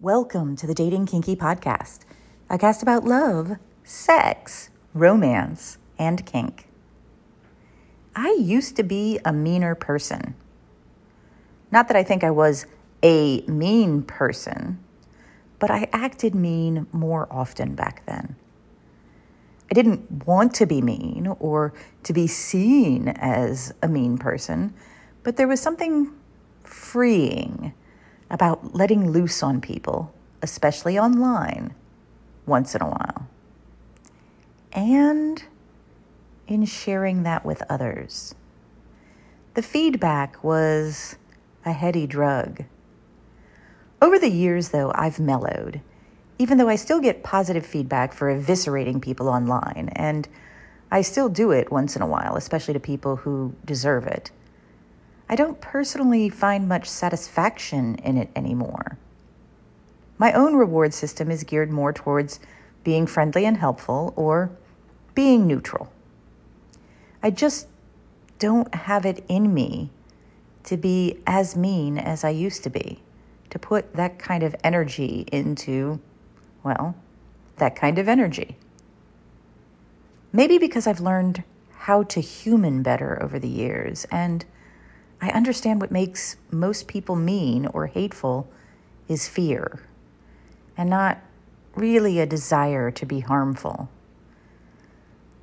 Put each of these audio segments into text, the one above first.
Welcome to the Dating Kinky Podcast, a cast about love, sex, romance, and kink. I used to be a meaner person. Not that I think I was a mean person, but I acted mean more often back then. I didn't want to be mean or to be seen as a mean person, but there was something freeing about letting loose on people, especially online, once in a while. And in sharing that with others. The feedback was a heady drug. Over the years, though, I've mellowed, even though I still get positive feedback for eviscerating people online, and I still do it once in a while, especially to people who deserve it. I don't personally find much satisfaction in it anymore. My own reward system is geared more towards being friendly and helpful or being neutral. I just don't have it in me to be as mean as I used to be, to put that kind of energy into, well, that kind of energy. Maybe because I've learned how to human better over the years and I understand what makes most people mean or hateful is fear and not really a desire to be harmful.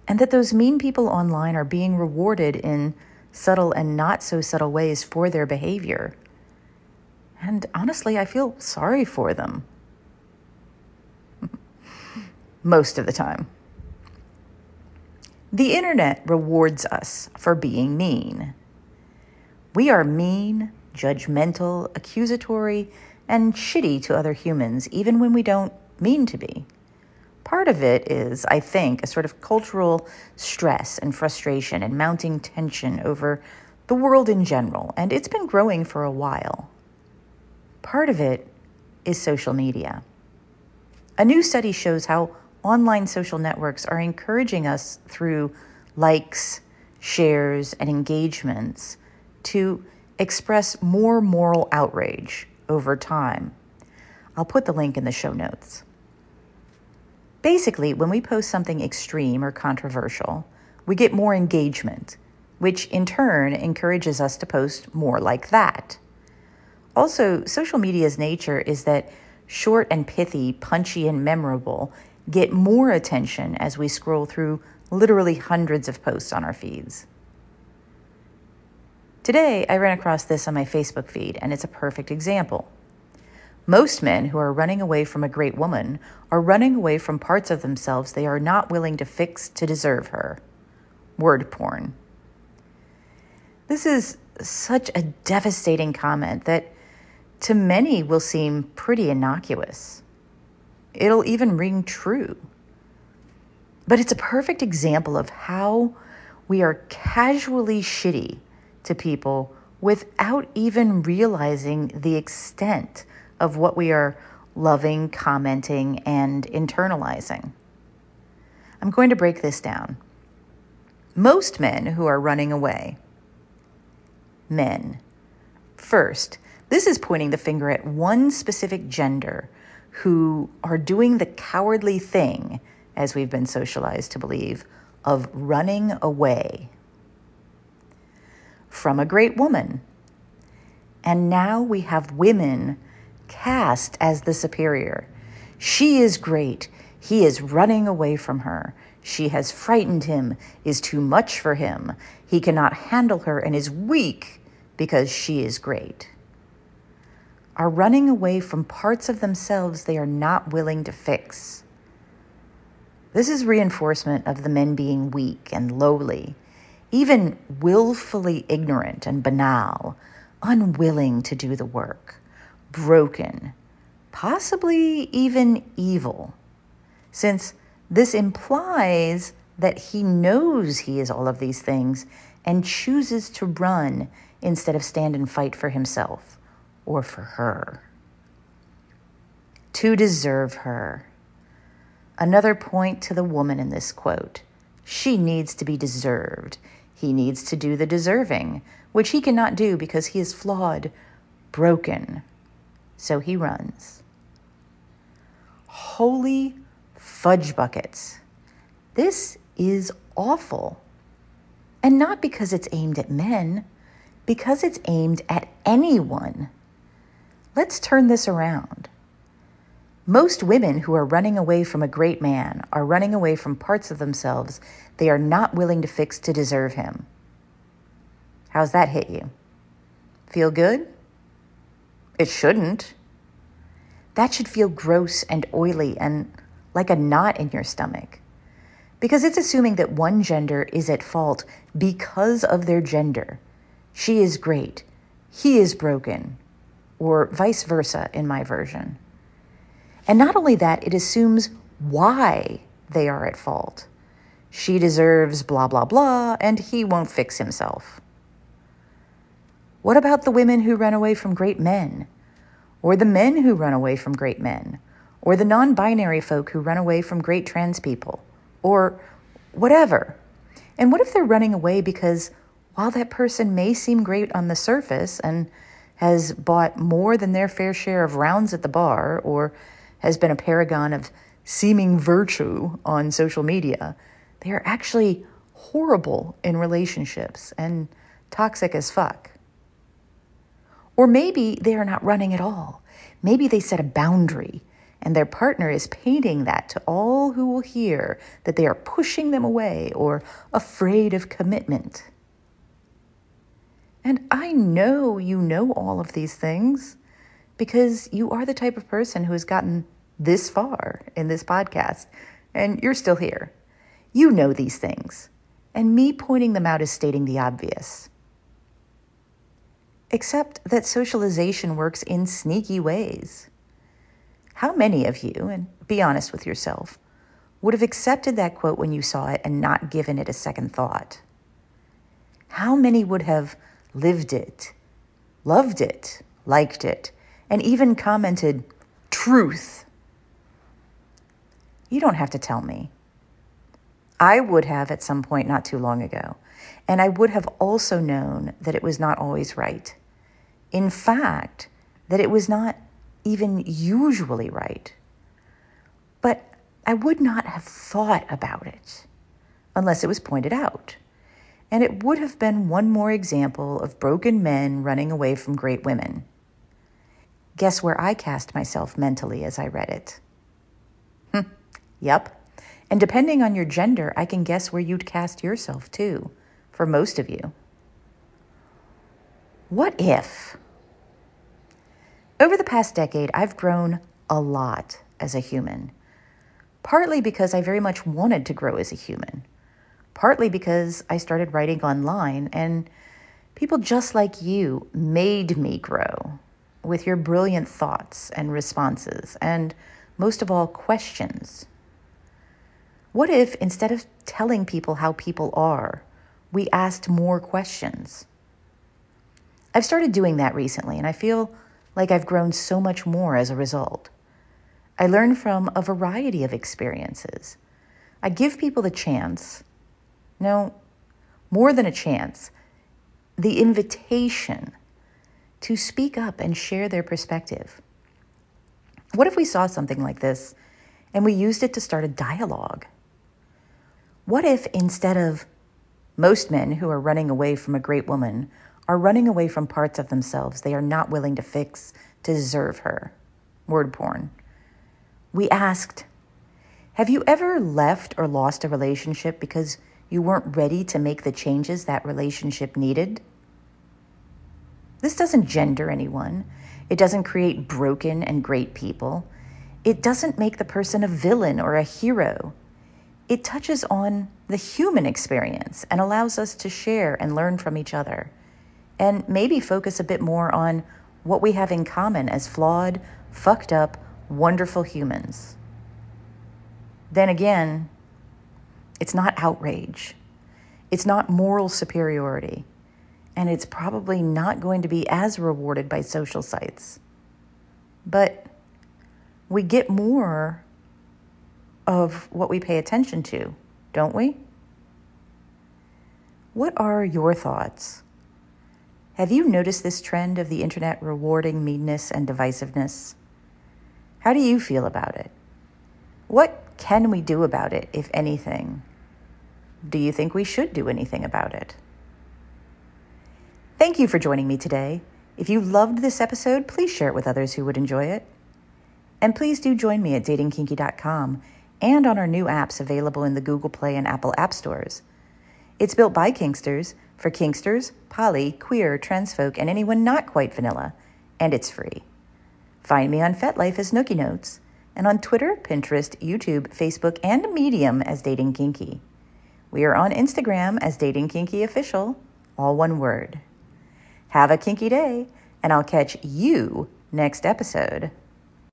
And that those mean people online are being rewarded in subtle and not so subtle ways for their behavior. And honestly, I feel sorry for them. Most of the time. The internet rewards us for being mean. We are mean, judgmental, accusatory, and shitty to other humans, even when we don't mean to be. Part of it is, I think, a sort of cultural stress and frustration and mounting tension over the world in general, and it's been growing for a while. Part of it is social media. A new study shows how online social networks are encouraging us through likes, shares, and engagements to express more moral outrage over time. I'll put the link in the show notes. Basically, when we post something extreme or controversial, we get more engagement, which in turn encourages us to post more like that. Also, social media's nature is that short and pithy, punchy and memorable get more attention as we scroll through literally hundreds of posts on our feeds. Today, I ran across this on my Facebook feed, and it's a perfect example. Most men who are running away from a great woman are running away from parts of themselves they are not willing to fix to deserve her. Word porn. This is such a devastating comment that to many will seem pretty innocuous. It'll even ring true. But it's a perfect example of how we are casually shitty to people without even realizing the extent of what we are loving, commenting, and internalizing. I'm going to break this down. Most men who are running away, men. First, this is pointing the finger at one specific gender who are doing the cowardly thing, as we've been socialized to believe, of running away from a great woman. And now we have women cast as the superior. She is great. He is running away from her. She has frightened him, is too much for him. He cannot handle her and is weak because she is great. Are running away from parts of themselves they are not willing to fix. This is reinforcement of the men being weak and lowly even willfully ignorant and banal, unwilling to do the work, broken, possibly even evil, since this implies that he knows he is all of these things and chooses to run instead of stand and fight for himself or for her. To deserve her. Another point to the woman in this quote. She needs to be deserved he needs to do the deserving, which he cannot do because he is flawed, broken. So he runs. Holy fudge buckets. This is awful. And not because it's aimed at men, because it's aimed at anyone. Let's turn this around. Most women who are running away from a great man are running away from parts of themselves they are not willing to fix to deserve him. How's that hit you? Feel good? It shouldn't. That should feel gross and oily and like a knot in your stomach. Because it's assuming that one gender is at fault because of their gender. She is great, he is broken, or vice versa in my version. And not only that, it assumes why they are at fault. She deserves blah, blah, blah, and he won't fix himself. What about the women who run away from great men? Or the men who run away from great men? Or the non binary folk who run away from great trans people? Or whatever. And what if they're running away because while that person may seem great on the surface and has bought more than their fair share of rounds at the bar or has been a paragon of seeming virtue on social media, they are actually horrible in relationships and toxic as fuck. Or maybe they are not running at all. Maybe they set a boundary and their partner is painting that to all who will hear that they are pushing them away or afraid of commitment. And I know you know all of these things because you are the type of person who has gotten this far in this podcast and you're still here. You know these things, and me pointing them out is stating the obvious except that socialization works in sneaky ways. How many of you, and be honest with yourself, would have accepted that quote when you saw it and not given it a second thought? How many would have lived it, loved it, liked it, and even commented, truth? You don't have to tell me. I would have at some point not too long ago. And I would have also known that it was not always right. In fact, that it was not even usually right. But I would not have thought about it unless it was pointed out. And it would have been one more example of broken men running away from great women. Guess where I cast myself mentally as I read it? Yep. And depending on your gender, I can guess where you'd cast yourself too for most of you. What if? Over the past decade, I've grown a lot as a human, partly because I very much wanted to grow as a human, partly because I started writing online and people just like you made me grow with your brilliant thoughts and responses, and most of all, questions. What if instead of telling people how people are, we asked more questions. I've started doing that recently, and I feel like I've grown so much more as a result. I learn from a variety of experiences. I give people the chance, no, more than a chance, the invitation to speak up and share their perspective. What if we saw something like this and we used it to start a dialogue? What if instead of most men who are running away from a great woman are running away from parts of themselves they are not willing to fix to deserve her. Word porn. We asked, Have you ever left or lost a relationship because you weren't ready to make the changes that relationship needed? This doesn't gender anyone. It doesn't create broken and great people. It doesn't make the person a villain or a hero it touches on the human experience and allows us to share and learn from each other. And maybe focus a bit more on what we have in common as flawed, fucked up, wonderful humans. Then again, it's not outrage, it's not moral superiority, and it's probably not going to be as rewarded by social sites. But we get more of what we pay attention to, don't we? What are your thoughts? Have you noticed this trend of the internet rewarding meanness and divisiveness? How do you feel about it? What can we do about it, if anything? Do you think we should do anything about it? Thank you for joining me today. If you loved this episode, please share it with others who would enjoy it. And please do join me at datingkinky.com and on our new apps available in the Google Play and Apple App Stores. It's built by Kinksters for Kinksters, poly, queer, trans folk, and anyone not quite vanilla, and it's free. Find me on FetLife as Nookie Notes, and on Twitter, Pinterest, YouTube, Facebook, and Medium as Dating Kinky. We are on Instagram as Dating Kinky Official, all one word. Have a kinky day, and I'll catch you next episode.